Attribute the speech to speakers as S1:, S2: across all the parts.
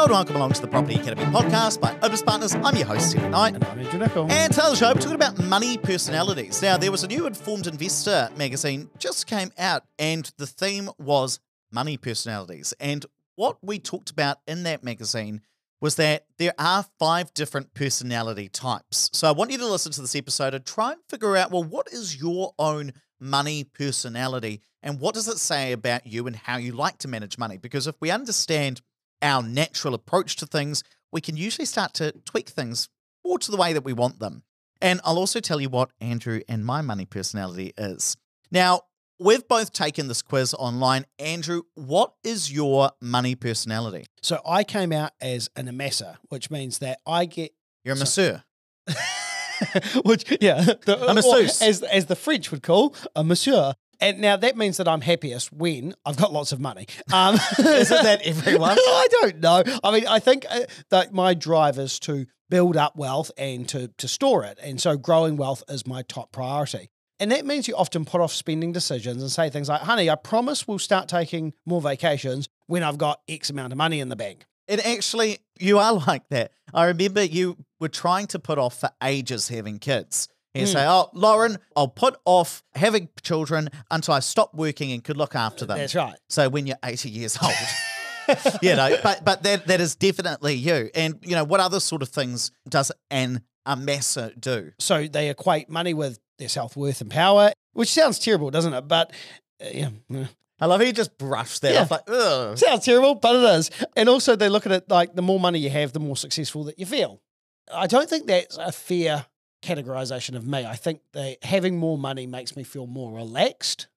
S1: Hello and welcome along to the Property Academy podcast by Opus Partners. I'm your host, Ed McKnight.
S2: And I'm Andrew Nicol.
S1: And today's show, we're talking about money personalities. Now, there was a new Informed Investor magazine just came out, and the theme was money personalities. And what we talked about in that magazine was that there are five different personality types. So I want you to listen to this episode and try and figure out well, what is your own money personality and what does it say about you and how you like to manage money? Because if we understand our natural approach to things, we can usually start to tweak things more to the way that we want them. And I'll also tell you what Andrew and my money personality is. Now, we've both taken this quiz online. Andrew, what is your money personality?
S2: So I came out as an amasser, which means that I get
S1: You're a masseur.
S2: which yeah, the,
S1: A masseuse.
S2: as as the French would call a monsieur. And now that means that I'm happiest when I've got lots of money. Um,
S1: Isn't that everyone?
S2: I don't know. I mean, I think uh, that my drive is to build up wealth and to to store it, and so growing wealth is my top priority. And that means you often put off spending decisions and say things like, "Honey, I promise we'll start taking more vacations when I've got X amount of money in the bank."
S1: And actually, you are like that. I remember you were trying to put off for ages having kids. You say, Oh, Lauren, I'll put off having children until I stop working and could look after them.
S2: That's right.
S1: So when you're 80 years old, you know, but but that that is definitely you. And you know, what other sort of things does an a do?
S2: So they equate money with their self worth and power, which sounds terrible, doesn't it? But uh, yeah,
S1: I love how you just brushed that
S2: Yeah.
S1: off like, ugh.
S2: sounds terrible, but it is. And also they look at it like the more money you have, the more successful that you feel. I don't think that's a fair categorization of me. I think that having more money makes me feel more relaxed.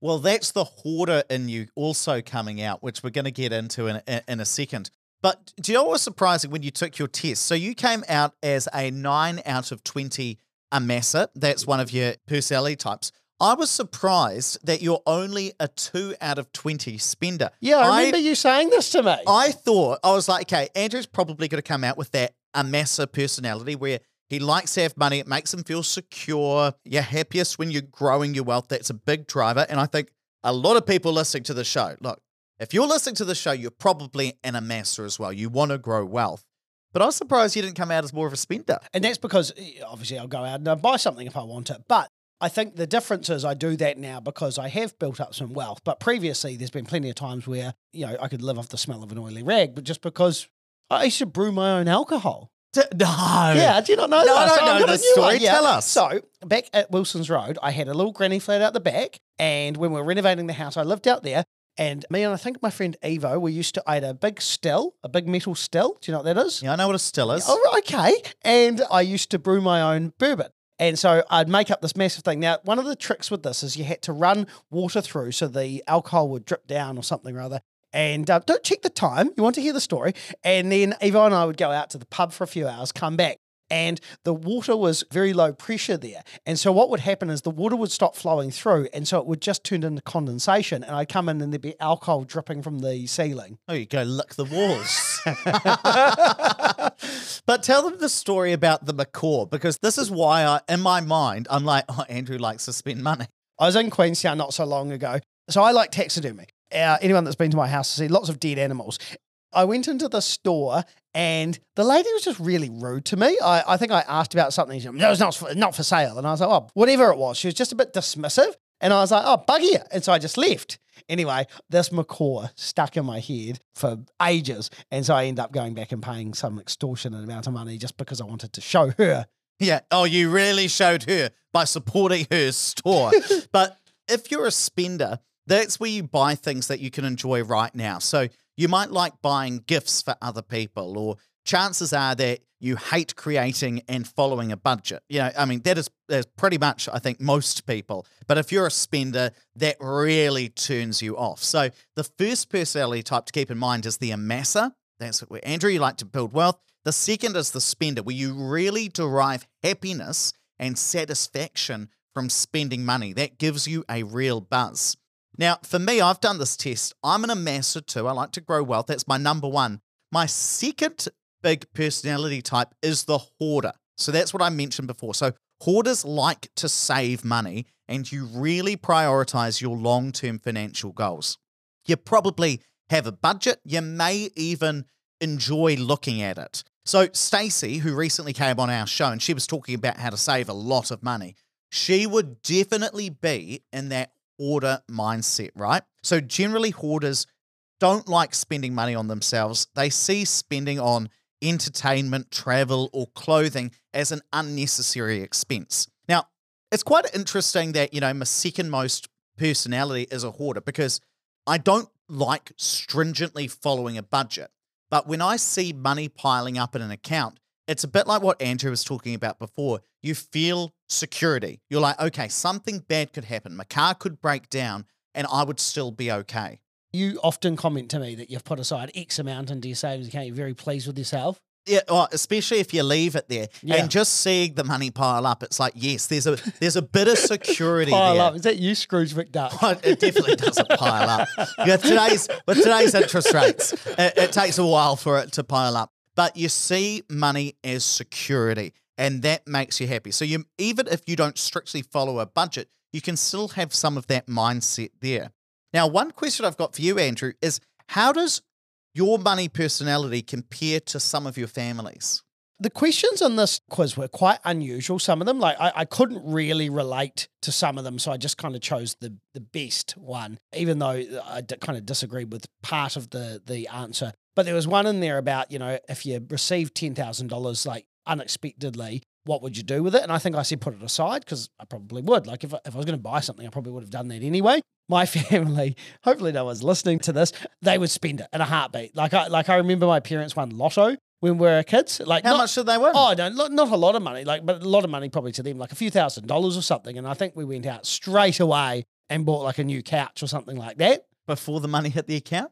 S1: Well, that's the hoarder in you also coming out, which we're going to get into in, in, in a second. But do you know what was surprising when you took your test? So you came out as a nine out of 20 amasser. That's one of your personality types. I was surprised that you're only a two out of 20 spender.
S2: Yeah, I remember you saying this to me.
S1: I thought, I was like, okay, Andrew's probably going to come out with that amasser personality where he likes to have money. It makes him feel secure. You're happiest when you're growing your wealth. That's a big driver. And I think a lot of people listening to the show, look, if you're listening to the show, you're probably an amasser as well. You want to grow wealth. But I was surprised you didn't come out as more of a spender.
S2: And that's because eh, obviously I'll go out and I'll buy something if I want it. But I think the difference is I do that now because I have built up some wealth. But previously, there's been plenty of times where, you know, I could live off the smell of an oily rag, but just because I used to brew my own alcohol.
S1: No.
S2: Yeah, do you not know
S1: No,
S2: that?
S1: I don't
S2: I've
S1: know
S2: got a
S1: the
S2: new
S1: story.
S2: one, yeah.
S1: Tell us.
S2: So back at Wilson's Road, I had a little granny flat out the back. And when we were renovating the house, I lived out there. And me and I think my friend Evo, we used to, I had a big still, a big metal still. Do you know what that is?
S1: Yeah, I know what a still is.
S2: Oh, right, okay. And I used to brew my own bourbon. And so I'd make up this massive thing. Now, one of the tricks with this is you had to run water through so the alcohol would drip down or something or other. And uh, don't check the time. You want to hear the story. And then Eva and I would go out to the pub for a few hours, come back. And the water was very low pressure there. And so what would happen is the water would stop flowing through. And so it would just turn into condensation. And I'd come in and there'd be alcohol dripping from the ceiling.
S1: Oh, you go lick the walls. but tell them the story about the macaw because this is why I, in my mind, I'm like, oh, Andrew likes to spend money.
S2: I was in Queenstown not so long ago. So I like taxidermy. Uh, anyone that's been to my house has seen lots of dead animals. I went into the store and the lady was just really rude to me. I, I think I asked about something. She no, it's not for, not for sale. And I was like, oh, whatever it was. She was just a bit dismissive. And I was like, oh, buggy it. And so I just left. Anyway, this macaw stuck in my head for ages. And so I ended up going back and paying some extortionate amount of money just because I wanted to show her.
S1: Yeah. Oh, you really showed her by supporting her store. but if you're a spender, that's where you buy things that you can enjoy right now. So you might like buying gifts for other people, or chances are that you hate creating and following a budget. You know, I mean, that is, that is pretty much, I think, most people. But if you're a spender, that really turns you off. So the first personality type to keep in mind is the amasser. That's where Andrew, you like to build wealth. The second is the spender, where you really derive happiness and satisfaction from spending money. That gives you a real buzz. Now, for me, I've done this test. I'm an amasser too. I like to grow wealth. That's my number one. My second big personality type is the hoarder. So that's what I mentioned before. So hoarders like to save money and you really prioritize your long term financial goals. You probably have a budget. You may even enjoy looking at it. So Stacey, who recently came on our show and she was talking about how to save a lot of money, she would definitely be in that hoarder mindset, right? So generally hoarders don't like spending money on themselves. They see spending on entertainment, travel, or clothing as an unnecessary expense. Now, it's quite interesting that, you know, my second most personality is a hoarder because I don't like stringently following a budget. But when I see money piling up in an account, it's a bit like what Andrew was talking about before. You feel security. You're like, okay, something bad could happen. My car could break down and I would still be okay.
S2: You often comment to me that you've put aside X amount into your savings account. You're very pleased with yourself.
S1: Yeah, well, especially if you leave it there
S2: Yeah.
S1: and just seeing the money pile up, it's like yes, there's a there's a bit of security
S2: Pile
S1: there.
S2: up. Is that you, Scrooge McDuck?
S1: It definitely doesn't pile up. Yeah, today's with today's interest rates, it, it takes a while for it to pile up. But you see money as security, and that makes you happy. So you even if you don't strictly follow a budget, you can still have some of that mindset there. Now, one question I've got for you, Andrew, is how does your money personality compare to some of your families?
S2: the questions on this quiz were quite unusual. Some of them, like I, I couldn't really relate to some of them, so I just kind of chose the the best one, even though I d- kind of disagreed with part of the the answer. But there was one in there about you know if you received ten thousand dollars like unexpectedly, what would you do with it? And I think I said put it aside because I probably would. Like if I, if I was going to buy something, I probably would have done that anyway. My family, hopefully no one's listening to this, they would spend it in a heartbeat. Like I like I remember my parents won lotto when we were kids. Like
S1: How
S2: not-
S1: much did they win?
S2: Oh, no, not, not a lot of money, like, but a lot of money probably to them, like a few thousand dollars or something. And I think we went out straight away and bought like a new couch or something like that.
S1: Before the money hit the account?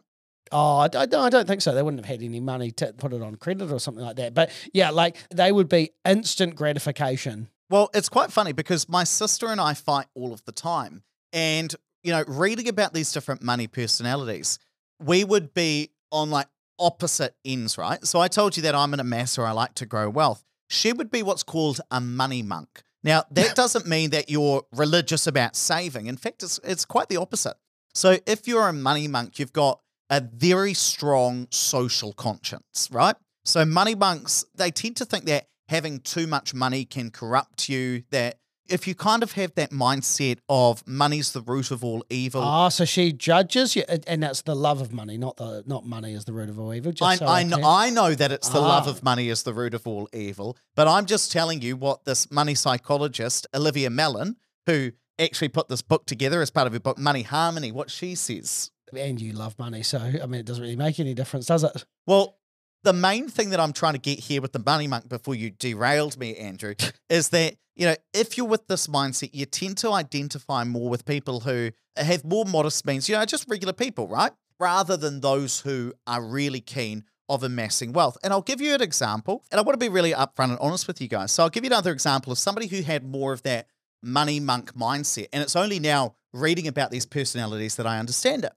S2: Oh, I, I, no, I don't think so. They wouldn't have had any money to put it on credit or something like that. But yeah, like they would be instant gratification.
S1: Well, it's quite funny because my sister and I fight all of the time. And, you know, reading about these different money personalities, we would be on like opposite ends, right? So I told you that I'm an amasser, I like to grow wealth. She would be what's called a money monk. Now, that doesn't mean that you're religious about saving. In fact, it's, it's quite the opposite. So if you're a money monk, you've got a very strong social conscience, right? So money monks, they tend to think that having too much money can corrupt you, that if you kind of have that mindset of money's the root of all evil.
S2: Ah, so she judges you, and- that's the love of money, not the not money is the root of all evil. Just
S1: I,
S2: so
S1: I,
S2: I
S1: know, I know that it's the love
S2: Ah.
S1: of money is the root of all evil, but I'm just telling you what this money psychologist, Olivia Mellan, who actually put this book together as part of her book, Money Harmony, what she says.
S2: And you love money, so I mean, it doesn't really make any difference, does it?
S1: Well, the main thing that I'm trying to get here with the money monk before you derailed me, Andrew, is that, you know, if you're with this mindset, you tend to identify more with people who have more modest means, you know, just regular people, right? Rather than those who are really keen of amassing wealth. And I'll give you an example, and I want to be really upfront and honest with you guys. So I'll give you another example of somebody who had more of that money monk mindset. And it's only now reading about these personalities that I understand it.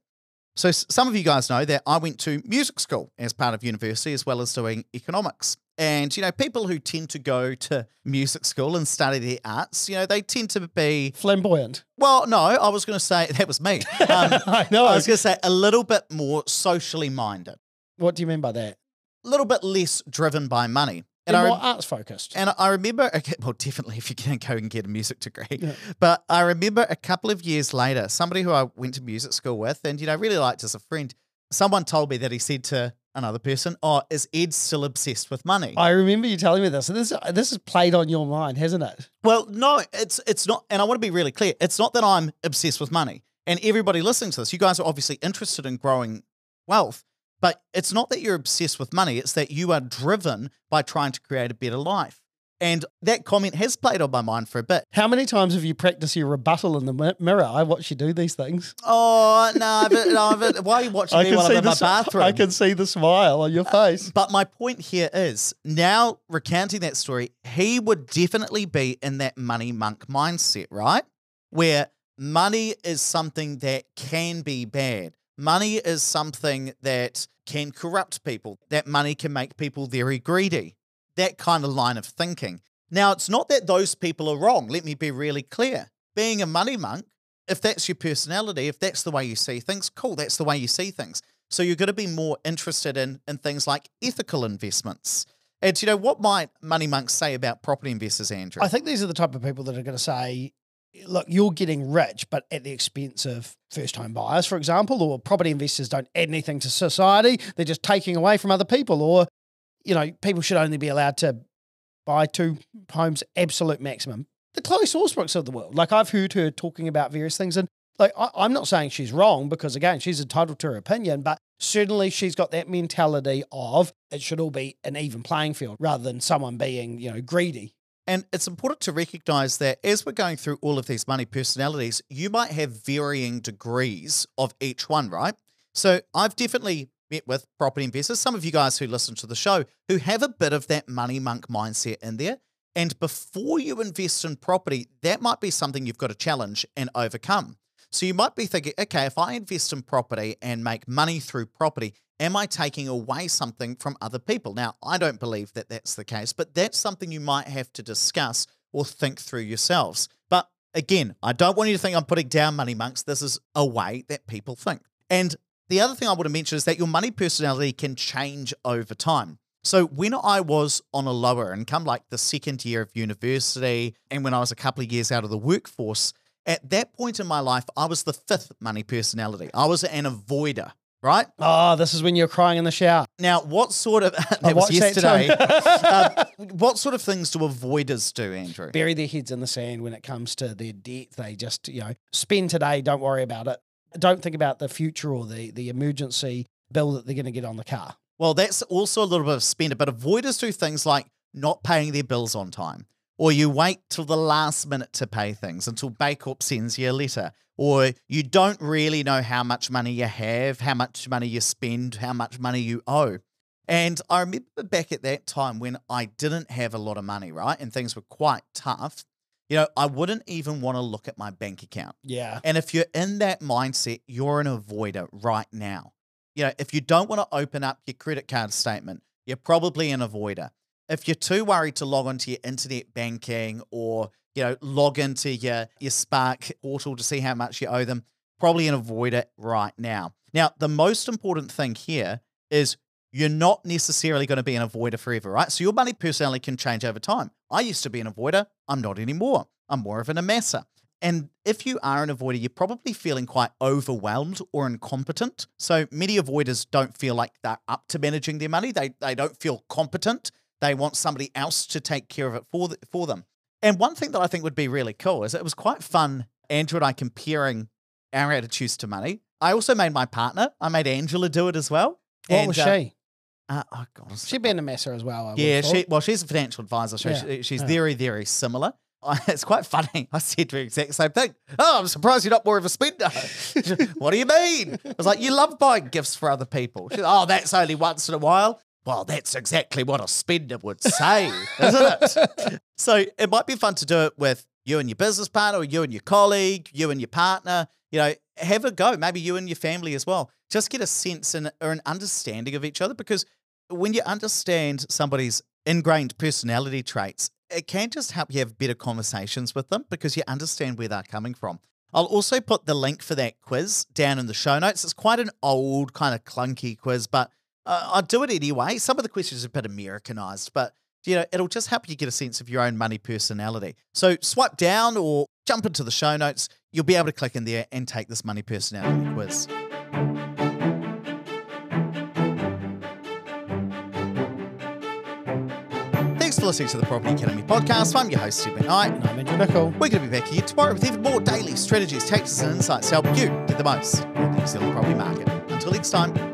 S1: So some of you guys know that I went to music school as part of university as well as doing economics. And you know, people who tend to go to music school and study the arts, you know, they tend to be
S2: Flamboyant.
S1: well, no, I was going to say that was me. Um,
S2: I know.
S1: I was going to say a little bit more socially minded,
S2: what do you mean by that?
S1: a little bit less driven by money.
S2: And
S1: And I
S2: more arts focused.
S1: and I remember, okay, well, definitely if you can go and get a music degree.
S2: Yeah.
S1: But I remember a couple of years later, somebody who I went to music school with and, you know, really liked as a friend, someone told me that he said to another person, Oh, is Ed still obsessed with money?
S2: I remember you telling me this. So this this has played on your mind, hasn't it?
S1: well, no, it's it's not. And I want to be really clear. It's not that I'm obsessed with money. And everybody listening to this, you guys are obviously interested in growing wealth. But it's not that you're obsessed with money, it's that you are driven by trying to create a better life. And that comment has played on my mind for a bit.
S2: How many times have you practiced your rebuttal in the mirror? I watch you do these things.
S1: Oh no! But, no but why are you watching me while I'm in my bathroom?
S2: I can see the smile on your uh, face.
S1: But my point here is now recounting that story, he would definitely be in that money monk mindset, right? Where money is something that can be bad. Money is something that can corrupt people. That money can make people very greedy. That kind of line of thinking. Now, it's not that those people are wrong. Let me be really clear. Being a money monk, if that's your personality, if that's the way you see things, cool, that's the way you see things. So you're going to be more interested in, in things like ethical investments. And you know, what might money monks say about property investors, Andrew?
S2: I think these are the type of people that are going to say, look, you're getting rich, but at the expense of first home buyers, for example, or property investors don't add anything to society. They're just taking away from other people, or, you know, people should only be allowed to buy two homes, absolute maximum. The Chloe Swarbricks of the world. Like I've heard her talking about various things, and like I, I'm not saying she's wrong because again, she's entitled to her opinion, but certainly she's got that mentality of it should all be an even playing field rather than someone being, you know, greedy.
S1: And it's important to recognize that as we're going through all of these money personalities, you might have varying degrees of each one, right? So I've definitely met with property investors, some of you guys who listen to the show, who have a bit of that money monk mindset in there. And before you invest in property, that might be something you've got to challenge and overcome. So you might be thinking, okay, if I invest in property and make money through property, am I taking away something from other people? Now, I don't believe that that's the case, but that's something you might have to discuss or think through yourselves. But again, I don't want you to think I'm putting down money monks. This is a way that people think. And the other thing I want to mention is that your money personality can change over time. So when I was on a lower income, like the second year of university, and when I was a couple of years out of the workforce, at that point in my life, I was the fifth money personality. I was an avoider, right?
S2: Oh, this is when you're crying in the shower.
S1: Now, what sort of that was
S2: watched that
S1: yesterday? um, what sort of things do avoiders do, Andrew?
S2: Bury their heads in the sand when it comes to their debt. They just, you know, spend today, don't worry about it. Don't think about the future or the, the emergency bill that they're going to get on the car.
S1: Well, that's also a little bit of spender, but avoiders do things like not paying their bills on time, or you wait till the last minute to pay things until Baycorp sends you a letter, or you don't really know how much money you have, how much money you spend, how much money you owe. And I remember back at that time when I didn't have a lot of money, right? And things were quite tough. You know, I wouldn't even want to look at my bank account.
S2: Yeah.
S1: And if you're in that mindset, you're an avoider right now. You know, if you don't want to open up your credit card statement, you're probably an avoider. If you're too worried to log onto your internet banking or, you know, log into your, your Spark portal to see how much you owe them, probably an avoider right now. Now, the most important thing here is you're not necessarily going to be an avoider forever, right? So your money personality can change over time. I used to be an avoider. I'm not anymore. I'm more of an amasser. And if you are an avoider, you're probably feeling quite overwhelmed or incompetent. So many avoiders don't feel like they're up to managing their money. They, they don't feel competent. They want somebody else to take care of it for, the, for them. And one thing that I think would be really cool is it was quite fun, Andrew and I comparing our attitudes to money. I also made my partner, I made Angela do it as well.
S2: What
S1: And,
S2: was
S1: uh,
S2: she?
S1: Uh, oh, God.
S2: She'd been a messer as well. I
S1: Yeah, she well, she's a financial advisor, so
S2: Yeah,
S1: she, she's
S2: yeah.
S1: very, very similar. I- It's quite funny. I said the exact same thing. Oh, I'm surprised you're not more of a spender. What do you mean? I was like, you love buying gifts for other people. She oh, that's only once in a while. Well, that's exactly what a spender would say, isn't it? So it might be fun to do it with you and your business partner, or you and your colleague, you and your partner. You know, have a go. Maybe you and your family as well. Just get a sense and or an understanding of each other because when you understand somebody's ingrained personality traits, it can just help you have better conversations with them because you understand where they're coming from. I'll also put the link for that quiz down in the show notes. It's quite an old, kind of clunky quiz, but uh, I'll do it anyway. Some of the questions are a bit Americanized, but you know, it'll just help you get a sense of your own money personality. So swipe down or jump into the show notes. You'll be able to click in there and take this money personality quiz. Thanks for listening to the Property Academy podcast. I'm your host, Ed McKnight.
S2: And I'm Andrew Nicol.
S1: We're going to be back here tomorrow with even more daily strategies, tactics, and insights to help you get the most out of the New Zealand property market. Until next time,